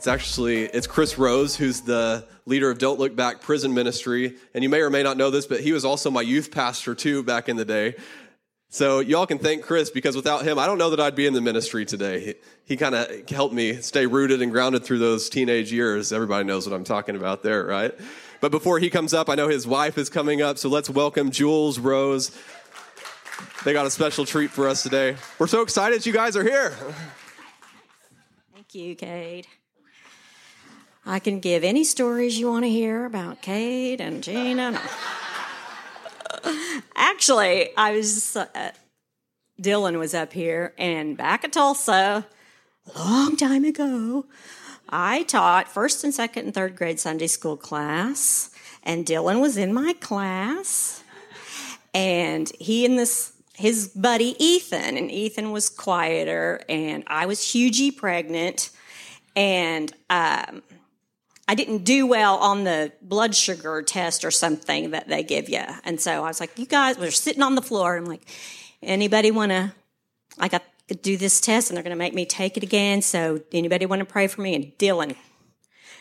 It's actually it's Chris Rose, who's the leader of Don't Look Back Prison Ministry, and you may or may not know this, but he was also my youth pastor too back in the day. So y'all can thank Chris because without him, I don't know that I'd be in the ministry today. He, he kind of helped me stay rooted and grounded through those teenage years. Everybody knows what I'm talking about there, right? But before he comes up, I know his wife is coming up, so let's welcome Jules Rose. They got a special treat for us today. We're so excited you guys are here. Thank you, Cade. I can give any stories you want to hear about Kate and Gina. No. Actually, I was uh, Dylan was up here, and back at Tulsa, a long time ago, I taught first and second and third grade Sunday school class, and Dylan was in my class, and he and this his buddy Ethan, and Ethan was quieter, and I was hugely pregnant, and um, I didn't do well on the blood sugar test or something that they give you. And so I was like, you guys were sitting on the floor. I'm like, anybody want to, I got to do this test and they're going to make me take it again. So anybody want to pray for me? And Dylan,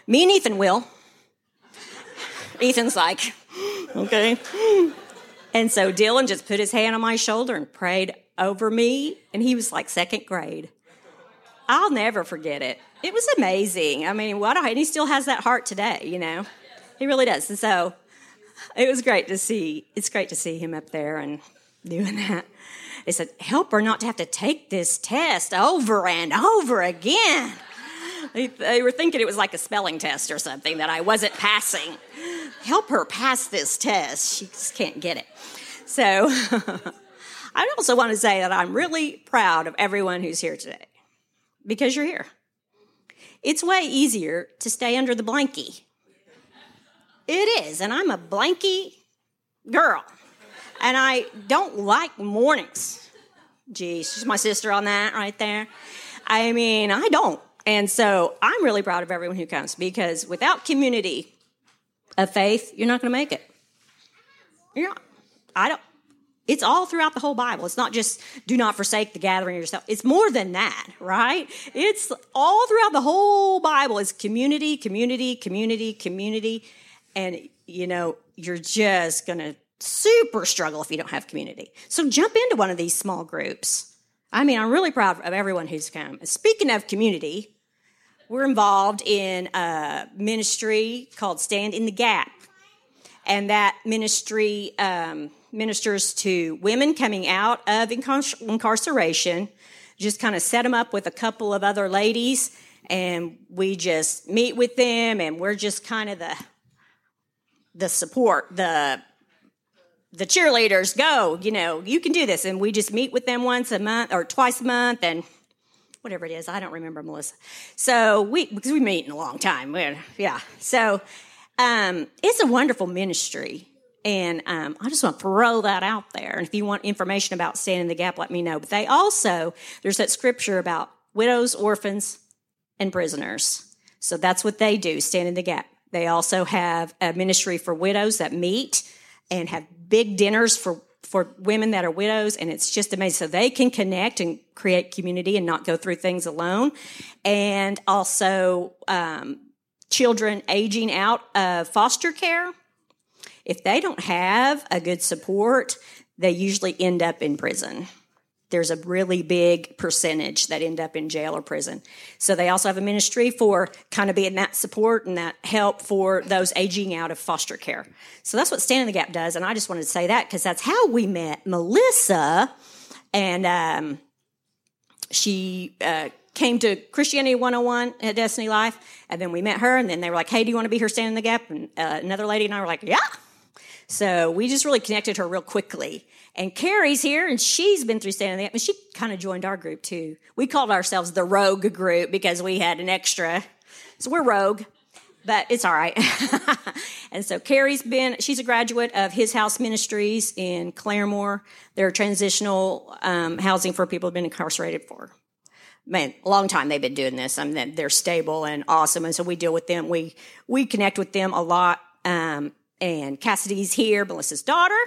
me and Ethan will. Ethan's like, okay. And so Dylan just put his hand on my shoulder and prayed over me. And he was like second grade. I'll never forget it it was amazing. I mean, what and he still has that heart today, you know. He really does. And so it was great to see. It's great to see him up there and doing that. They said, "Help her not to have to take this test over and over again." They, they were thinking it was like a spelling test or something that I wasn't passing. Help her pass this test. She just can't get it. So I also want to say that I'm really proud of everyone who's here today because you're here. It's way easier to stay under the blankie. It is, and I'm a blankie girl. And I don't like mornings. Geez, she's my sister on that right there. I mean, I don't. And so I'm really proud of everyone who comes because without community of faith, you're not going to make it. You're not. I don't. It's all throughout the whole Bible. It's not just do not forsake the gathering of yourself. It's more than that, right? It's all throughout the whole Bible. It's community, community, community, community. And, you know, you're just going to super struggle if you don't have community. So jump into one of these small groups. I mean, I'm really proud of everyone who's come. Speaking of community, we're involved in a ministry called Stand in the Gap. And that ministry, um, ministers to women coming out of incarceration, just kind of set them up with a couple of other ladies, and we just meet with them, and we're just kind of the the support, the the cheerleaders. Go, you know, you can do this, and we just meet with them once a month or twice a month, and whatever it is, I don't remember, Melissa. So we because we meet in a long time, yeah. So um, it's a wonderful ministry and um, I just want to throw that out there. And if you want information about standing in the gap, let me know. But they also, there's that scripture about widows, orphans, and prisoners. So that's what they do, stand in the gap. They also have a ministry for widows that meet and have big dinners for, for women that are widows. And it's just amazing. So they can connect and create community and not go through things alone. And also, um, children aging out of foster care if they don't have a good support, they usually end up in prison. There's a really big percentage that end up in jail or prison. So they also have a ministry for kind of being that support and that help for those aging out of foster care. So that's what Stand in the Gap does. And I just wanted to say that because that's how we met Melissa. And um, she uh, came to Christianity 101 at Destiny Life. And then we met her. And then they were like, hey, do you want to be here Stand in the Gap? And uh, another lady and I were like, yeah. So we just really connected her real quickly. And Carrie's here, and she's been through standing up, and she kind of joined our group too. We called ourselves the Rogue Group because we had an extra. So we're Rogue, but it's all right. and so Carrie's been, she's a graduate of His House Ministries in Claremore. They're transitional um, housing for people who've been incarcerated for, man, a long time they've been doing this. I mean, they're stable and awesome. And so we deal with them. We, we connect with them a lot. Um, and Cassidy's here, Melissa's daughter.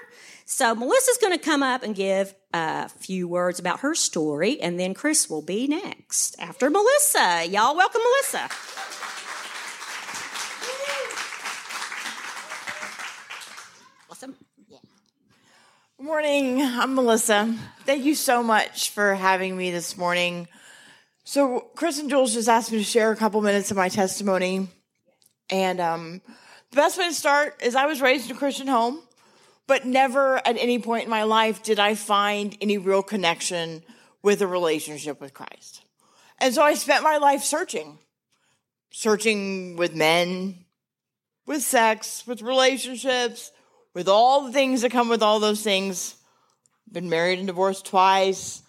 So Melissa's going to come up and give a few words about her story, and then Chris will be next after Melissa. Y'all welcome Melissa. Awesome. Yeah. Good morning. I'm Melissa. Thank you so much for having me this morning. So, Chris and Jules just asked me to share a couple minutes of my testimony. And um, the best way to start is I was raised in a Christian home, but never at any point in my life did I find any real connection with a relationship with Christ. And so I spent my life searching, searching with men, with sex, with relationships, with all the things that come with all those things. Been married and divorced twice,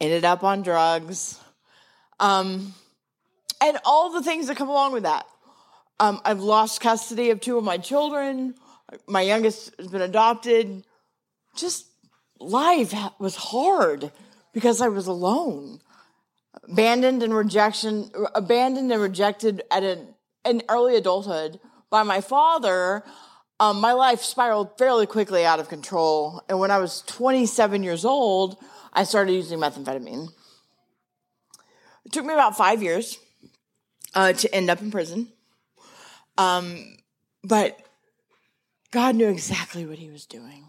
ended up on drugs, um, and all the things that come along with that. Um, I've lost custody of two of my children. My youngest has been adopted. Just life was hard because I was alone, abandoned and rejection, abandoned and rejected at an, an early adulthood by my father. Um, my life spiraled fairly quickly out of control, and when I was 27 years old, I started using methamphetamine. It took me about five years uh, to end up in prison. Um, but God knew exactly what he was doing.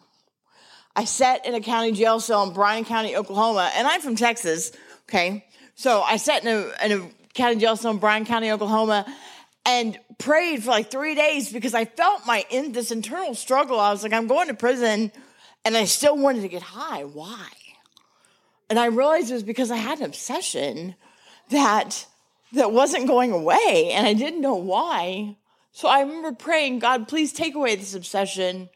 I sat in a county jail cell in Bryan County, Oklahoma, and I'm from Texas. Okay. So I sat in a, in a county jail cell in Bryan County, Oklahoma, and prayed for like three days because I felt my in this internal struggle. I was like, I'm going to prison and I still wanted to get high. Why? And I realized it was because I had an obsession that that wasn't going away and I didn't know why. So I remember praying, God, please take away this obsession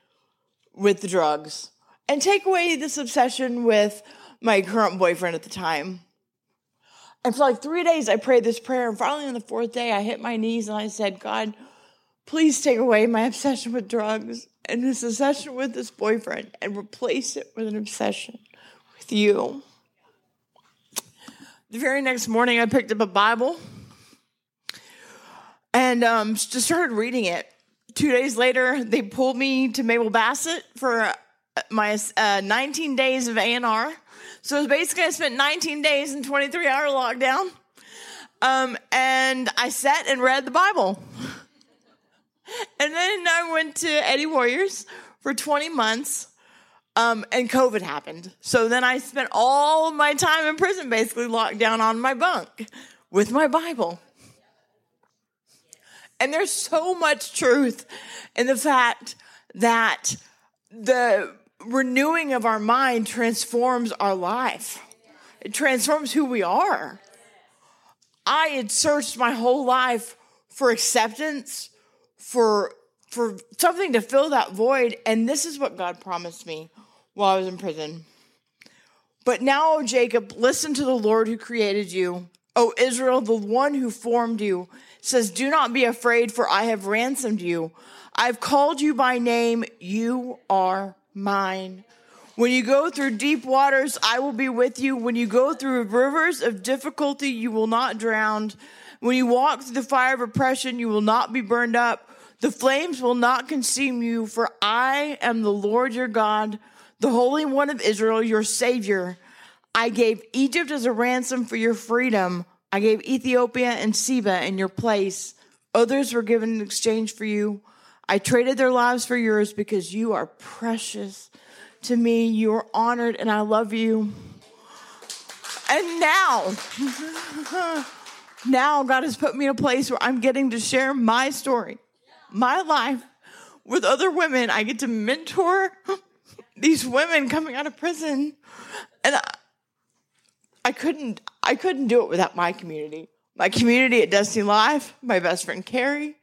with the drugs and take away this obsession with my current boyfriend at the time. And for like three days, I prayed this prayer. And finally, on the fourth day, I hit my knees and I said, God, please take away my obsession with drugs and this obsession with this boyfriend and replace it with an obsession with you. The very next morning, I picked up a Bible and um, just started reading it. Two days later, they pulled me to Mabel Bassett for uh, my uh, 19 days of A&R. So basically, I spent 19 days in 23 hour lockdown. Um, and I sat and read the Bible. and then I went to Eddie Warriors for 20 months. Um, and COVID happened. So then I spent all my time in prison basically locked down on my bunk with my Bible. And there's so much truth in the fact that the renewing of our mind transforms our life. It transforms who we are. I had searched my whole life for acceptance, for for something to fill that void, and this is what God promised me while I was in prison. But now, O Jacob, listen to the Lord who created you. O Israel, the one who formed you says, Do not be afraid, for I have ransomed you. I've called you by name. You are mine. When you go through deep waters, I will be with you. When you go through rivers of difficulty, you will not drown. When you walk through the fire of oppression, you will not be burned up. The flames will not consume you, for I am the Lord your God, the Holy One of Israel, your Savior. I gave Egypt as a ransom for your freedom. I gave Ethiopia and Seba in your place. Others were given in exchange for you. I traded their lives for yours because you are precious to me. You are honored and I love you. And now, now God has put me in a place where I'm getting to share my story, my life with other women. I get to mentor these women coming out of prison. And I, I couldn't I couldn't do it without my community. My community at Destiny Life, my best friend Carrie,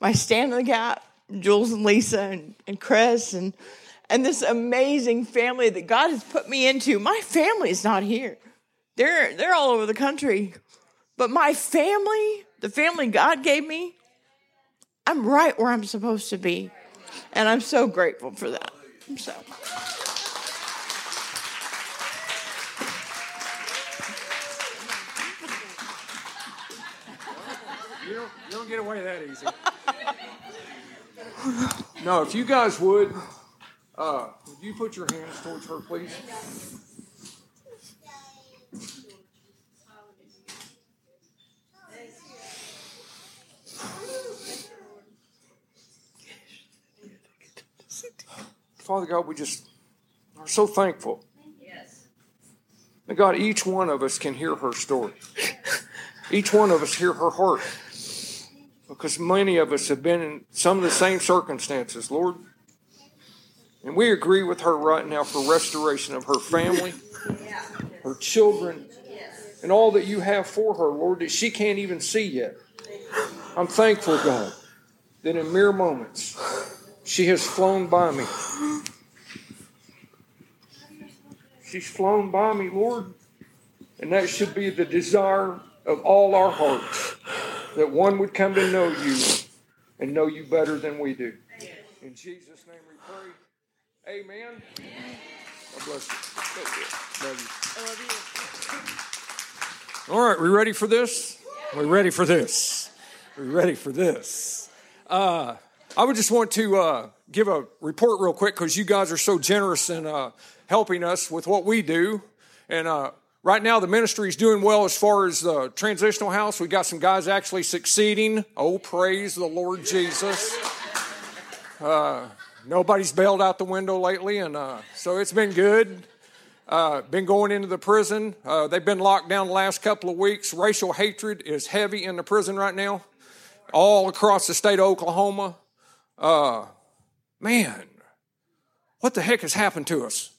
my stand in the gap, Jules and Lisa and, and Chris and and this amazing family that God has put me into. My family is not here. They're they're all over the country. But my family, the family God gave me, I'm right where I'm supposed to be. And I'm so grateful for that. So. You don't, you don't get away that easy. no, if you guys would, uh, would you put your hands towards her, please? Father God, we just are so thankful. Yes. That God, each one of us can hear her story. each one of us hear her heart. Because many of us have been in some of the same circumstances, Lord. And we agree with her right now for restoration of her family, her children, and all that you have for her, Lord, that she can't even see yet. I'm thankful, God, that in mere moments she has flown by me. She's flown by me, Lord. And that should be the desire of all our hearts that one would come to know you and know you better than we do. In Jesus' name we pray. Amen. God bless you. Love you. All right, we ready for this? We ready for this? We ready for this? Uh, I would just want to uh, give a report real quick because you guys are so generous in uh, helping us with what we do. And uh, right now, the ministry is doing well as far as the transitional house. We got some guys actually succeeding. Oh, praise the Lord Jesus. Uh, nobody's bailed out the window lately, and uh, so it's been good. Uh, been going into the prison. Uh, they've been locked down the last couple of weeks. Racial hatred is heavy in the prison right now, all across the state of Oklahoma. Uh, man, what the heck has happened to us?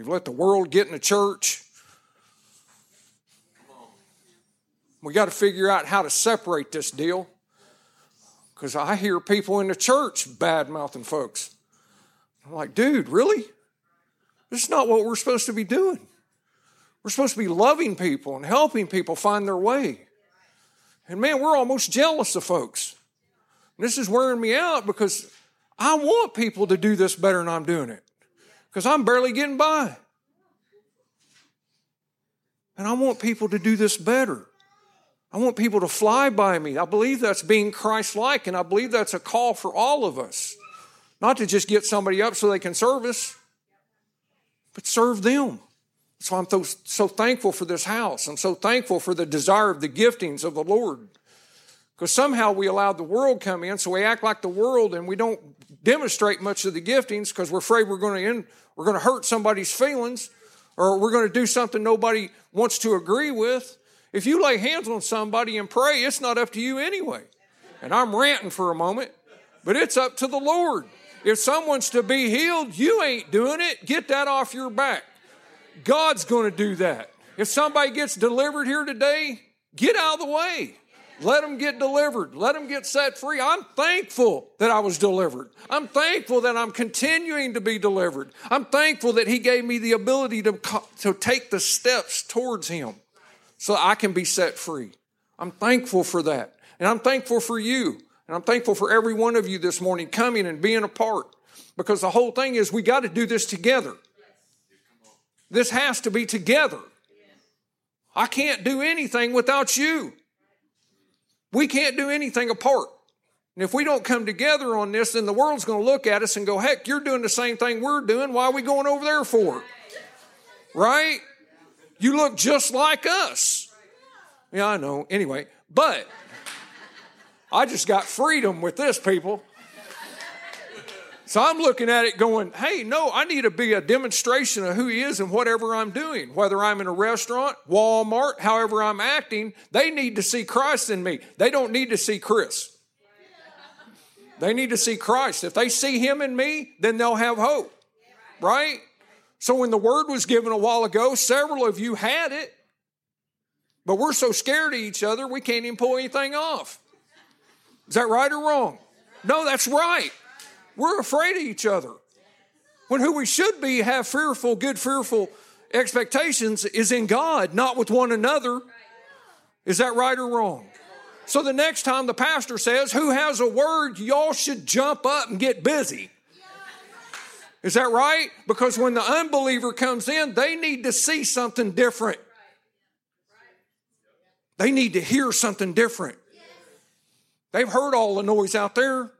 We've let the world get in the church. We got to figure out how to separate this deal. Because I hear people in the church bad mouthing folks. I'm like, dude, really? This is not what we're supposed to be doing. We're supposed to be loving people and helping people find their way. And man, we're almost jealous of folks. And this is wearing me out because I want people to do this better than I'm doing it. Because I'm barely getting by. And I want people to do this better. I want people to fly by me. I believe that's being Christ like, and I believe that's a call for all of us. Not to just get somebody up so they can serve us, but serve them. Why I'm so, so thankful for this house. I'm so thankful for the desire of the giftings of the Lord. Because somehow we allowed the world come in, so we act like the world and we don't demonstrate much of the giftings because we're afraid we're going to end, we're going to hurt somebody's feelings or we're going to do something nobody wants to agree with. If you lay hands on somebody and pray, it's not up to you anyway. And I'm ranting for a moment, but it's up to the Lord. If someone's to be healed, you ain't doing it. Get that off your back. God's going to do that. If somebody gets delivered here today, get out of the way. Let them get delivered. Let them get set free. I'm thankful that I was delivered. I'm thankful that I'm continuing to be delivered. I'm thankful that He gave me the ability to, to take the steps towards Him so I can be set free. I'm thankful for that. And I'm thankful for you. And I'm thankful for every one of you this morning coming and being a part. Because the whole thing is we got to do this together. This has to be together. I can't do anything without you. We can't do anything apart. And if we don't come together on this, then the world's going to look at us and go, heck, you're doing the same thing we're doing. Why are we going over there for? Right? You look just like us. Yeah, I know. Anyway, but I just got freedom with this, people. So I'm looking at it going, hey, no, I need to be a demonstration of who he is and whatever I'm doing. Whether I'm in a restaurant, Walmart, however I'm acting, they need to see Christ in me. They don't need to see Chris. They need to see Christ. If they see him in me, then they'll have hope. Right? So when the word was given a while ago, several of you had it. But we're so scared of each other, we can't even pull anything off. Is that right or wrong? No, that's right. We're afraid of each other. When who we should be have fearful, good, fearful expectations is in God, not with one another. Is that right or wrong? So the next time the pastor says, Who has a word? Y'all should jump up and get busy. Is that right? Because when the unbeliever comes in, they need to see something different. They need to hear something different. They've heard all the noise out there.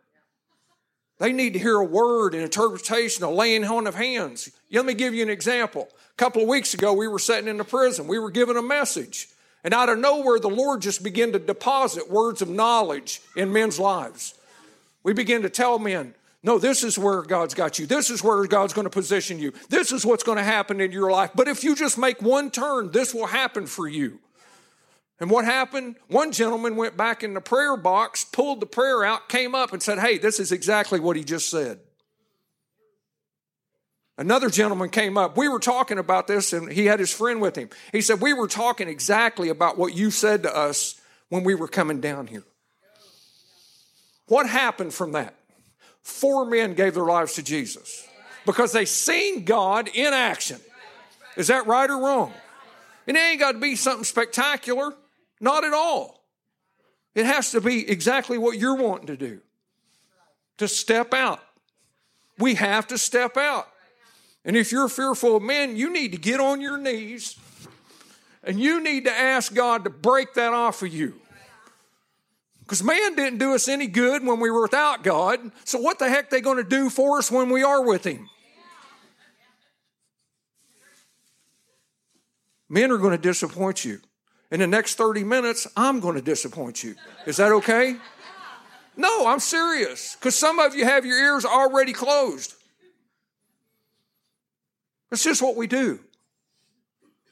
They need to hear a word, an interpretation, a laying on of hands. Let me give you an example. A couple of weeks ago, we were sitting in the prison. We were given a message. And out of nowhere, the Lord just began to deposit words of knowledge in men's lives. We began to tell men, no, this is where God's got you. This is where God's going to position you. This is what's going to happen in your life. But if you just make one turn, this will happen for you. And what happened? One gentleman went back in the prayer box, pulled the prayer out, came up and said, Hey, this is exactly what he just said. Another gentleman came up. We were talking about this, and he had his friend with him. He said, We were talking exactly about what you said to us when we were coming down here. What happened from that? Four men gave their lives to Jesus because they seen God in action. Is that right or wrong? And it ain't got to be something spectacular. Not at all. It has to be exactly what you're wanting to do to step out. We have to step out. And if you're fearful of men, you need to get on your knees and you need to ask God to break that off of you. Because man didn't do us any good when we were without God. So what the heck they going to do for us when we are with him? Men are going to disappoint you in the next 30 minutes, I'm going to disappoint you. Is that okay? No, I'm serious. Because some of you have your ears already closed. It's just what we do.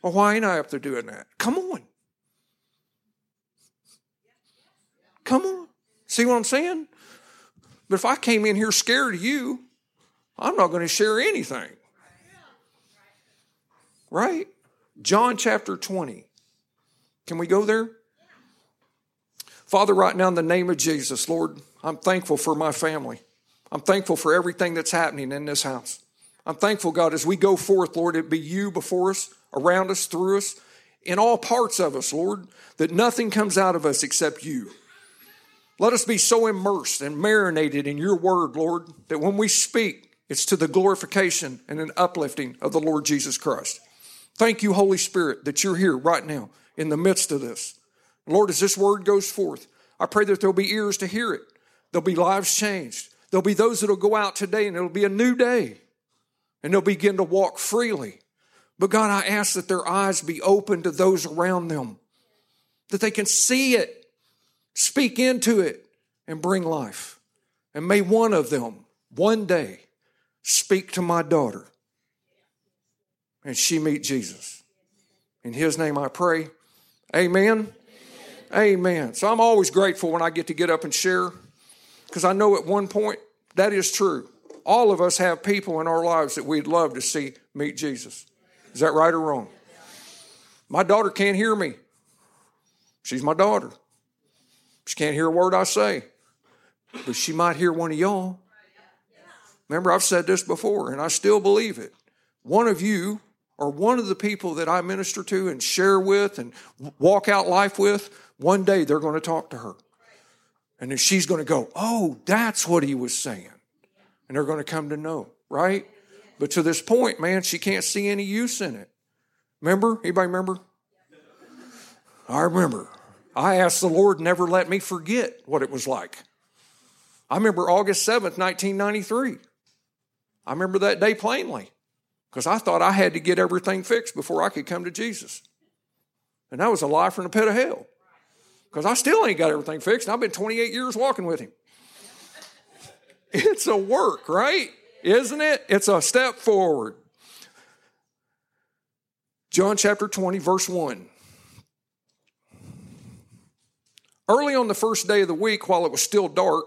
Well, why ain't I up there doing that? Come on. Come on. See what I'm saying? But if I came in here scared of you, I'm not going to share anything. Right? John chapter 20. Can we go there? Father, right now in the name of Jesus, Lord, I'm thankful for my family. I'm thankful for everything that's happening in this house. I'm thankful, God, as we go forth, Lord, it be you before us, around us, through us, in all parts of us, Lord, that nothing comes out of us except you. Let us be so immersed and marinated in your word, Lord, that when we speak, it's to the glorification and an uplifting of the Lord Jesus Christ. Thank you, Holy Spirit, that you're here right now in the midst of this. Lord, as this word goes forth, I pray that there'll be ears to hear it. There'll be lives changed. There'll be those that'll go out today and it'll be a new day and they'll begin to walk freely. But God, I ask that their eyes be open to those around them, that they can see it, speak into it, and bring life. And may one of them one day speak to my daughter and she meet Jesus. In his name I pray. Amen? Amen. So I'm always grateful when I get to get up and share because I know at one point that is true. All of us have people in our lives that we'd love to see meet Jesus. Is that right or wrong? My daughter can't hear me. She's my daughter. She can't hear a word I say, but she might hear one of y'all. Remember, I've said this before, and I still believe it. One of you or one of the people that I minister to and share with and walk out life with, one day they're going to talk to her. And then she's going to go, Oh, that's what he was saying. And they're going to come to know, right? But to this point, man, she can't see any use in it. Remember? Anybody remember? I remember. I asked the Lord never let me forget what it was like. I remember August 7th, 1993. I remember that day plainly because I thought I had to get everything fixed before I could come to Jesus. And that was a lie from the pit of hell because I still ain't got everything fixed. I've been 28 years walking with him. It's a work, right? Isn't it? It's a step forward. John chapter 20, verse 1. Early on the first day of the week, while it was still dark,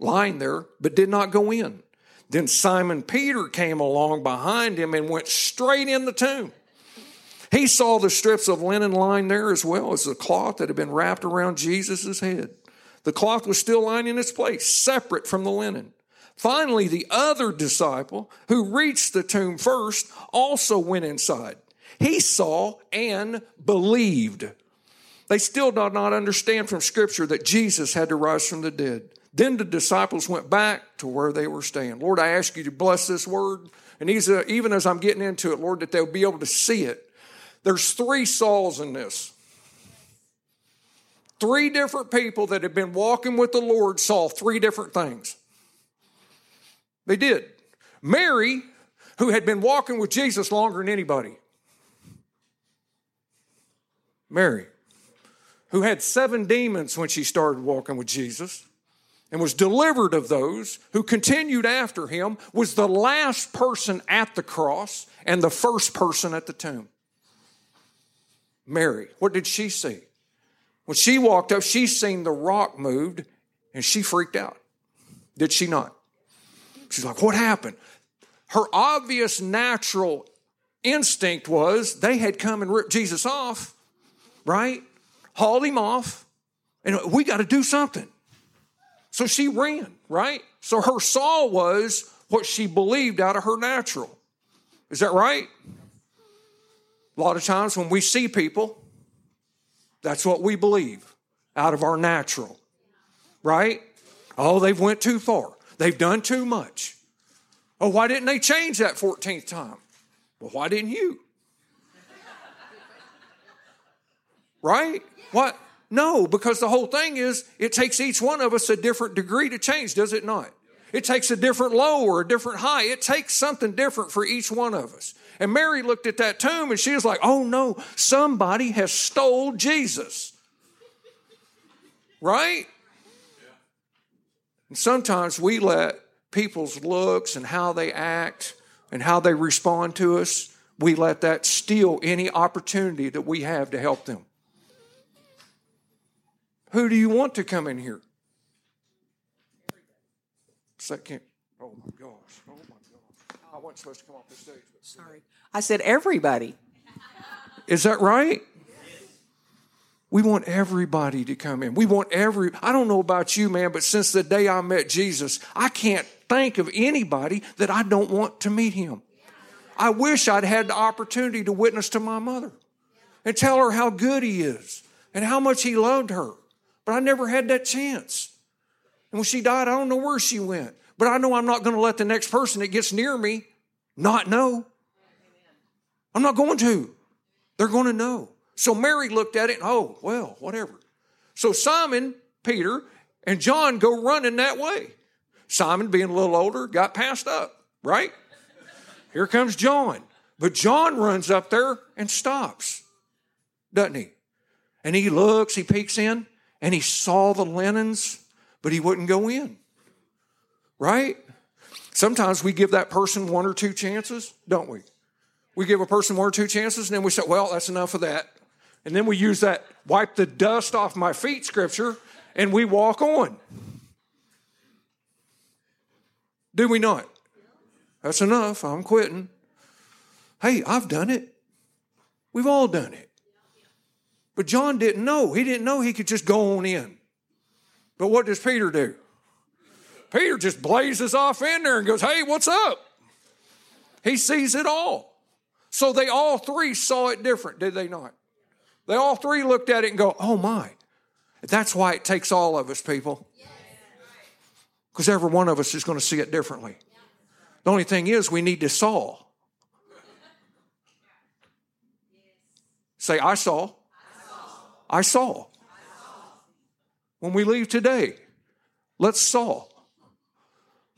lying there, but did not go in. Then Simon Peter came along behind him and went straight in the tomb. He saw the strips of linen lying there as well as the cloth that had been wrapped around Jesus' head. The cloth was still lying in its place, separate from the linen. Finally, the other disciple who reached the tomb first also went inside. He saw and believed. They still did not understand from Scripture that Jesus had to rise from the dead. Then the disciples went back to where they were staying. Lord, I ask you to bless this word. And even as I'm getting into it, Lord, that they'll be able to see it. There's three Sauls in this. Three different people that had been walking with the Lord saw three different things. They did. Mary, who had been walking with Jesus longer than anybody. Mary, who had seven demons when she started walking with Jesus and was delivered of those who continued after him, was the last person at the cross and the first person at the tomb. Mary, what did she see? When she walked up, she seen the rock moved and she freaked out. Did she not? She's like, What happened? Her obvious natural instinct was they had come and ripped Jesus off, right? Hauled him off, and we got to do something. So she ran, right? So her saw was what she believed out of her natural. Is that right? A lot of times when we see people, that's what we believe out of our natural. Right? Oh, they've went too far. They've done too much. Oh, why didn't they change that 14th time? Well, why didn't you? Right? What? No, because the whole thing is it takes each one of us a different degree to change, does it not? It takes a different low or a different high. It takes something different for each one of us. And Mary looked at that tomb and she was like, oh no, somebody has stole Jesus. Right? And sometimes we let people's looks and how they act and how they respond to us, we let that steal any opportunity that we have to help them. Who do you want to come in here? Second. Oh my gosh. Oh my gosh. I wasn't supposed to come off the stage. Sorry. I said everybody. Is that right? We want everybody to come in. We want every, I don't know about you, man, but since the day I met Jesus, I can't think of anybody that I don't want to meet him. I wish I'd had the opportunity to witness to my mother and tell her how good he is and how much he loved her. But I never had that chance. And when she died, I don't know where she went. But I know I'm not going to let the next person that gets near me not know. I'm not going to. They're going to know. So Mary looked at it, and, oh, well, whatever. So Simon, Peter, and John go running that way. Simon, being a little older, got passed up, right? Here comes John. But John runs up there and stops, doesn't he? And he looks, he peeks in, and he saw the linens, but he wouldn't go in, right? Sometimes we give that person one or two chances, don't we? We give a person one or two chances, and then we say, well, that's enough of that. And then we use that wipe the dust off my feet scripture, and we walk on. Do we not? That's enough. I'm quitting. Hey, I've done it. We've all done it. But John didn't know. He didn't know he could just go on in. But what does Peter do? Peter just blazes off in there and goes, Hey, what's up? He sees it all. So they all three saw it different, did they not? They all three looked at it and go, Oh my. That's why it takes all of us, people. Because every one of us is going to see it differently. The only thing is, we need to saw. Say, I saw. I saw. When we leave today, let's saw.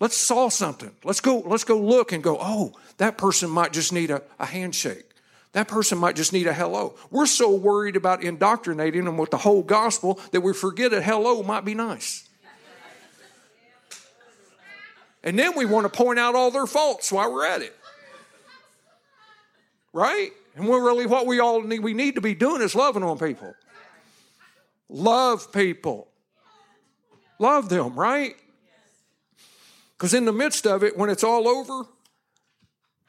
Let's saw something. Let's go, let's go look and go, oh, that person might just need a, a handshake. That person might just need a hello. We're so worried about indoctrinating them with the whole gospel that we forget a hello might be nice. And then we want to point out all their faults while we're at it. Right? And we're really what we all need we need to be doing is loving on people. Love people. Love them, right? Because in the midst of it, when it's all over,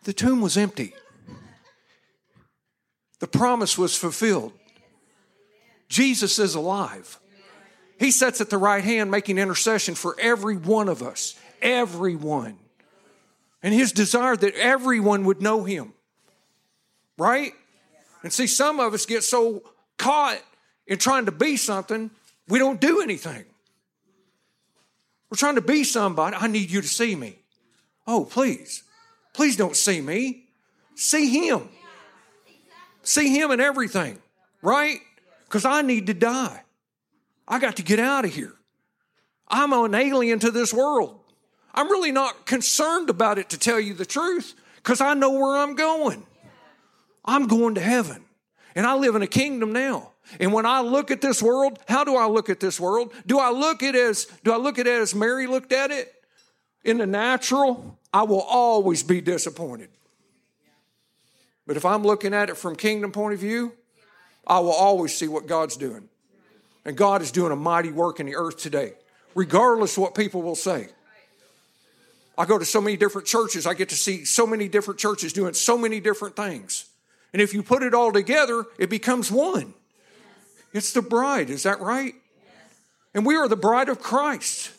the tomb was empty. The promise was fulfilled. Jesus is alive. He sits at the right hand making intercession for every one of us, everyone. And his desire that everyone would know him. Right? And see, some of us get so caught in trying to be something, we don't do anything. We're trying to be somebody. I need you to see me. Oh, please. Please don't see me. See him. See him in everything, right? Because I need to die. I got to get out of here. I'm an alien to this world. I'm really not concerned about it to tell you the truth because I know where I'm going. I'm going to heaven. And I live in a kingdom now. And when I look at this world, how do I look at this world? Do I look at it as do I look at it as Mary looked at it? In the natural, I will always be disappointed. But if I'm looking at it from kingdom point of view, I will always see what God's doing. And God is doing a mighty work in the earth today, regardless of what people will say. I go to so many different churches, I get to see so many different churches doing so many different things. And if you put it all together, it becomes one. It's the bride, is that right? And we are the bride of Christ.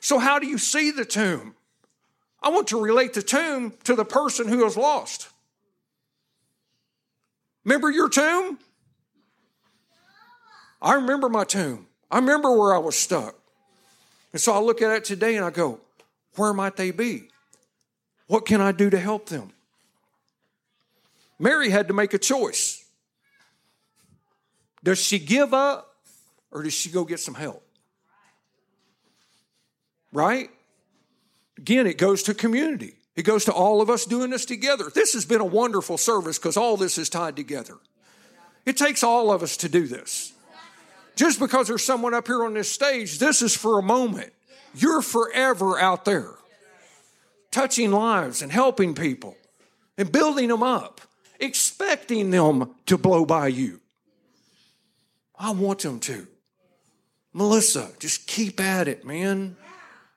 So, how do you see the tomb? I want to relate the tomb to the person who is lost. Remember your tomb? I remember my tomb. I remember where I was stuck. And so I look at it today and I go, where might they be? What can I do to help them? Mary had to make a choice. Does she give up or does she go get some help? Right? Again, it goes to community. It goes to all of us doing this together. This has been a wonderful service because all this is tied together. It takes all of us to do this. Just because there's someone up here on this stage, this is for a moment. You're forever out there, touching lives and helping people and building them up, expecting them to blow by you. I want them to. Melissa, just keep at it, man.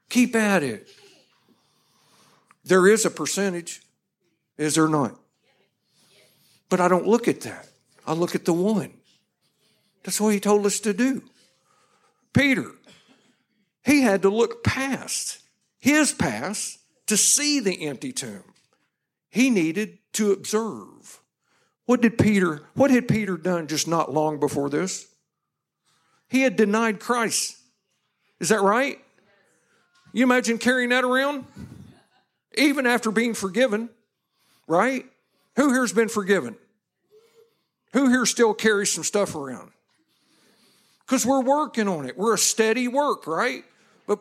Keep at it. There is a percentage, is there not? But I don't look at that. I look at the one. That's what he told us to do. Peter, he had to look past his past to see the empty tomb. He needed to observe. What did Peter, what had Peter done just not long before this? He had denied Christ. Is that right? You imagine carrying that around? Even after being forgiven, right? Who here's been forgiven? Who here still carries some stuff around? because we're working on it. We're a steady work, right? But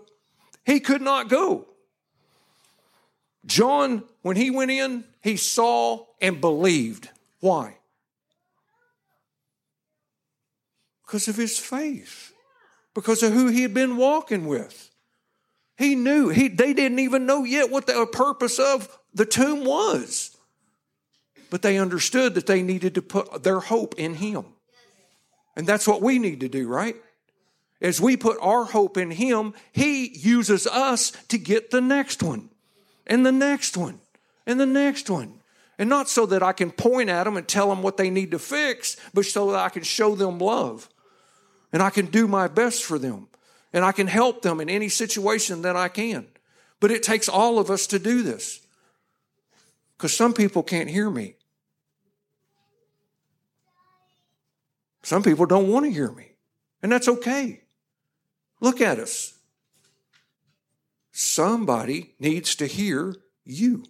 he could not go. John, when he went in, he saw and believed. Why? Because of his faith, because of who he had been walking with. He knew. He, they didn't even know yet what the uh, purpose of the tomb was. But they understood that they needed to put their hope in him. And that's what we need to do, right? As we put our hope in Him, He uses us to get the next one, and the next one, and the next one. And not so that I can point at them and tell them what they need to fix, but so that I can show them love. And I can do my best for them. And I can help them in any situation that I can. But it takes all of us to do this. Because some people can't hear me. Some people don't want to hear me, and that's okay. Look at us. Somebody needs to hear you.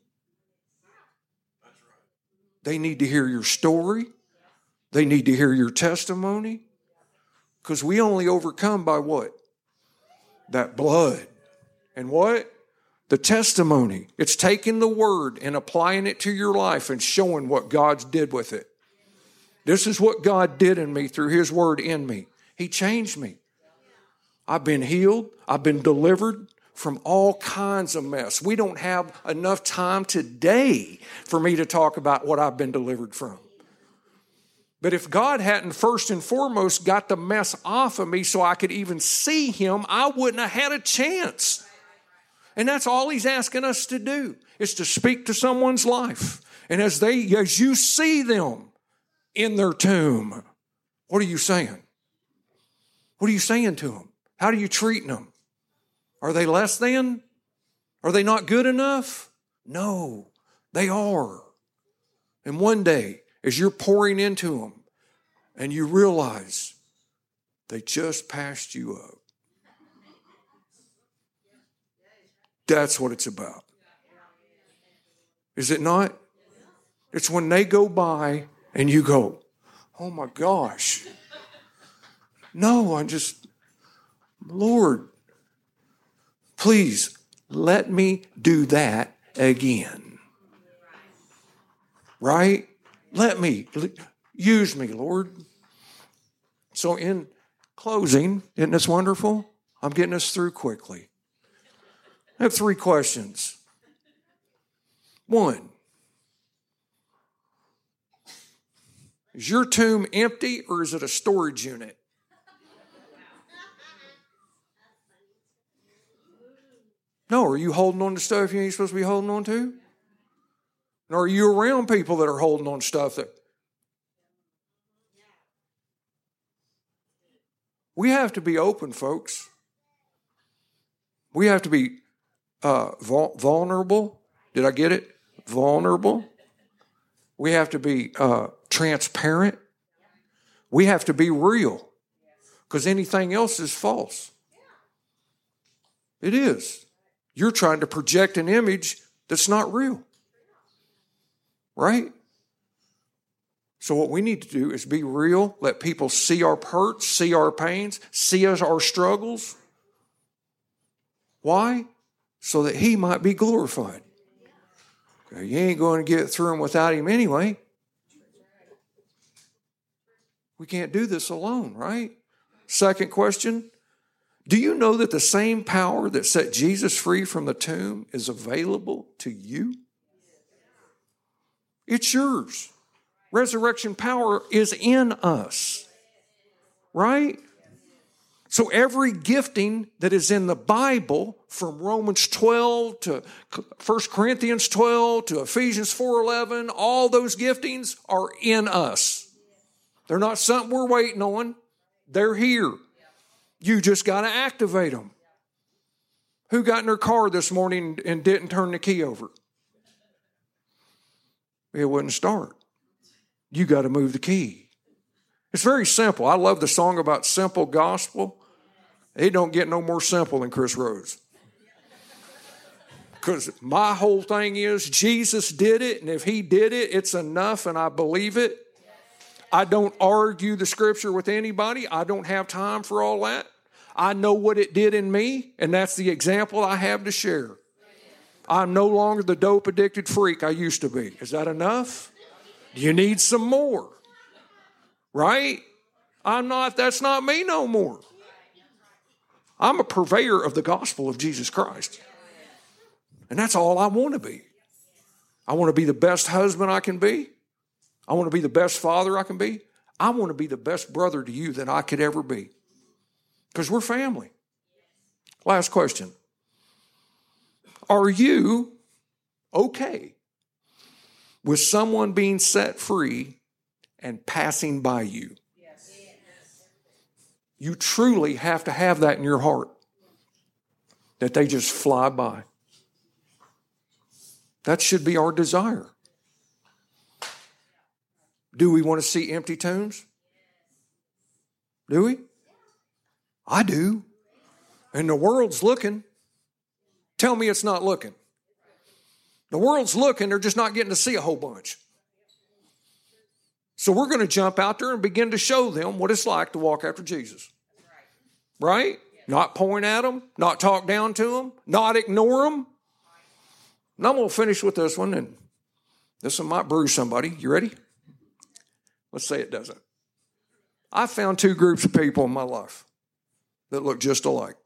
They need to hear your story. They need to hear your testimony. Because we only overcome by what? That blood. And what? The testimony. It's taking the word and applying it to your life and showing what God did with it. This is what God did in me through His Word in me. He changed me. I've been healed, I've been delivered from all kinds of mess. We don't have enough time today for me to talk about what I've been delivered from. But if God hadn't first and foremost got the mess off of me so I could even see Him, I wouldn't have had a chance. And that's all He's asking us to do is to speak to someone's life. And as they, as you see them in their tomb, what are you saying? What are you saying to them? How are you treating them? Are they less than? Are they not good enough? No, they are. And one day, as you're pouring into them and you realize they just passed you up, that's what it's about. Is it not? It's when they go by and you go, oh my gosh. No, I'm just, Lord, please let me do that again. Right? Let me, use me, Lord. So, in closing, isn't this wonderful? I'm getting us through quickly. I have three questions. One, is your tomb empty or is it a storage unit? No, are you holding on to stuff you ain't supposed to be holding on to? Or are you around people that are holding on stuff that. We have to be open, folks. We have to be uh, vulnerable. Did I get it? Vulnerable. We have to be uh, transparent. We have to be real because anything else is false. It is. You're trying to project an image that's not real. Right? So, what we need to do is be real, let people see our hurts, see our pains, see us, our struggles. Why? So that He might be glorified. Okay, you ain't going to get through Him without Him anyway. We can't do this alone, right? Second question Do you know that the same power that set Jesus free from the tomb is available to you? It's yours. Resurrection power is in us, right? So every gifting that is in the Bible from Romans 12 to 1 Corinthians 12 to Ephesians 4:11, all those giftings are in us. They're not something we're waiting on. They're here. You just got to activate them. Who got in their car this morning and didn't turn the key over? it wouldn't start. You got to move the key. It's very simple. I love the song about simple gospel. It don't get no more simple than Chris Rose. Because my whole thing is Jesus did it, and if he did it, it's enough, and I believe it. I don't argue the scripture with anybody. I don't have time for all that. I know what it did in me, and that's the example I have to share. I'm no longer the dope addicted freak I used to be. Is that enough? Do you need some more? Right? I'm not, that's not me no more. I'm a purveyor of the gospel of Jesus Christ. And that's all I want to be. I want to be the best husband I can be. I want to be the best father I can be. I want to be the best brother to you that I could ever be. Because we're family. Last question. Are you okay with someone being set free and passing by you? You truly have to have that in your heart that they just fly by. That should be our desire. Do we want to see empty tombs? Do we? I do. And the world's looking. Tell me it's not looking. The world's looking, they're just not getting to see a whole bunch. So we're going to jump out there and begin to show them what it's like to walk after Jesus. Right? Not point at them, not talk down to them, not ignore them. And I'm going to finish with this one, and this one might bruise somebody. You ready? Let's say it doesn't. I found two groups of people in my life that look just alike.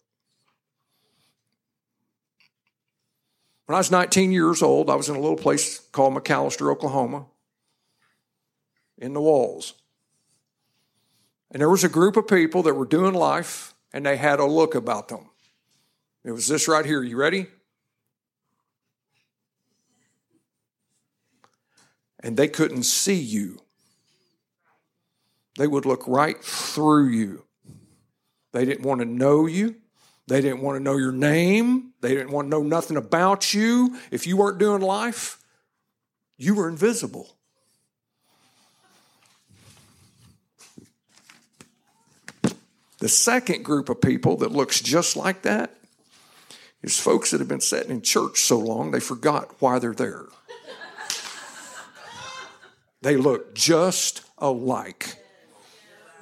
When I was 19 years old, I was in a little place called McAlester, Oklahoma, in the walls. And there was a group of people that were doing life and they had a look about them. It was this right here. You ready? And they couldn't see you. They would look right through you. They didn't want to know you. They didn't want to know your name. They didn't want to know nothing about you. If you weren't doing life, you were invisible. The second group of people that looks just like that is folks that have been sitting in church so long they forgot why they're there. they look just alike.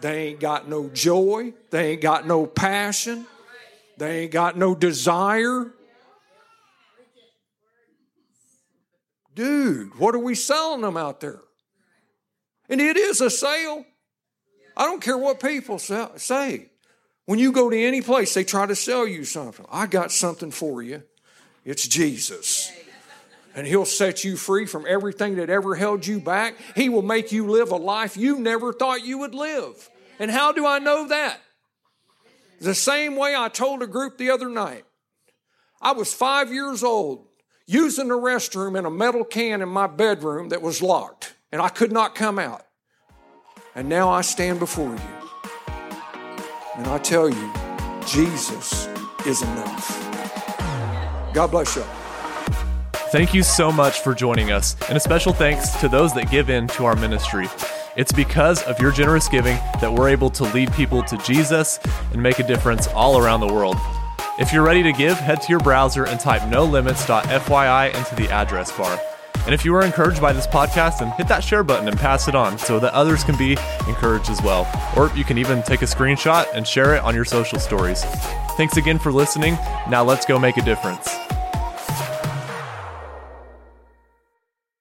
They ain't got no joy, they ain't got no passion, they ain't got no desire. Dude, what are we selling them out there? And it is a sale. I don't care what people say. When you go to any place, they try to sell you something. I got something for you. It's Jesus. And He'll set you free from everything that ever held you back. He will make you live a life you never thought you would live. And how do I know that? The same way I told a group the other night. I was five years old using the restroom in a metal can in my bedroom that was locked, and I could not come out. And now I stand before you. And I tell you, Jesus is enough. God bless you. Thank you so much for joining us, and a special thanks to those that give in to our ministry. It's because of your generous giving that we're able to lead people to Jesus and make a difference all around the world. If you're ready to give, head to your browser and type nolimits.fyi into the address bar. And if you were encouraged by this podcast, then hit that share button and pass it on so that others can be encouraged as well. Or you can even take a screenshot and share it on your social stories. Thanks again for listening. Now let's go make a difference.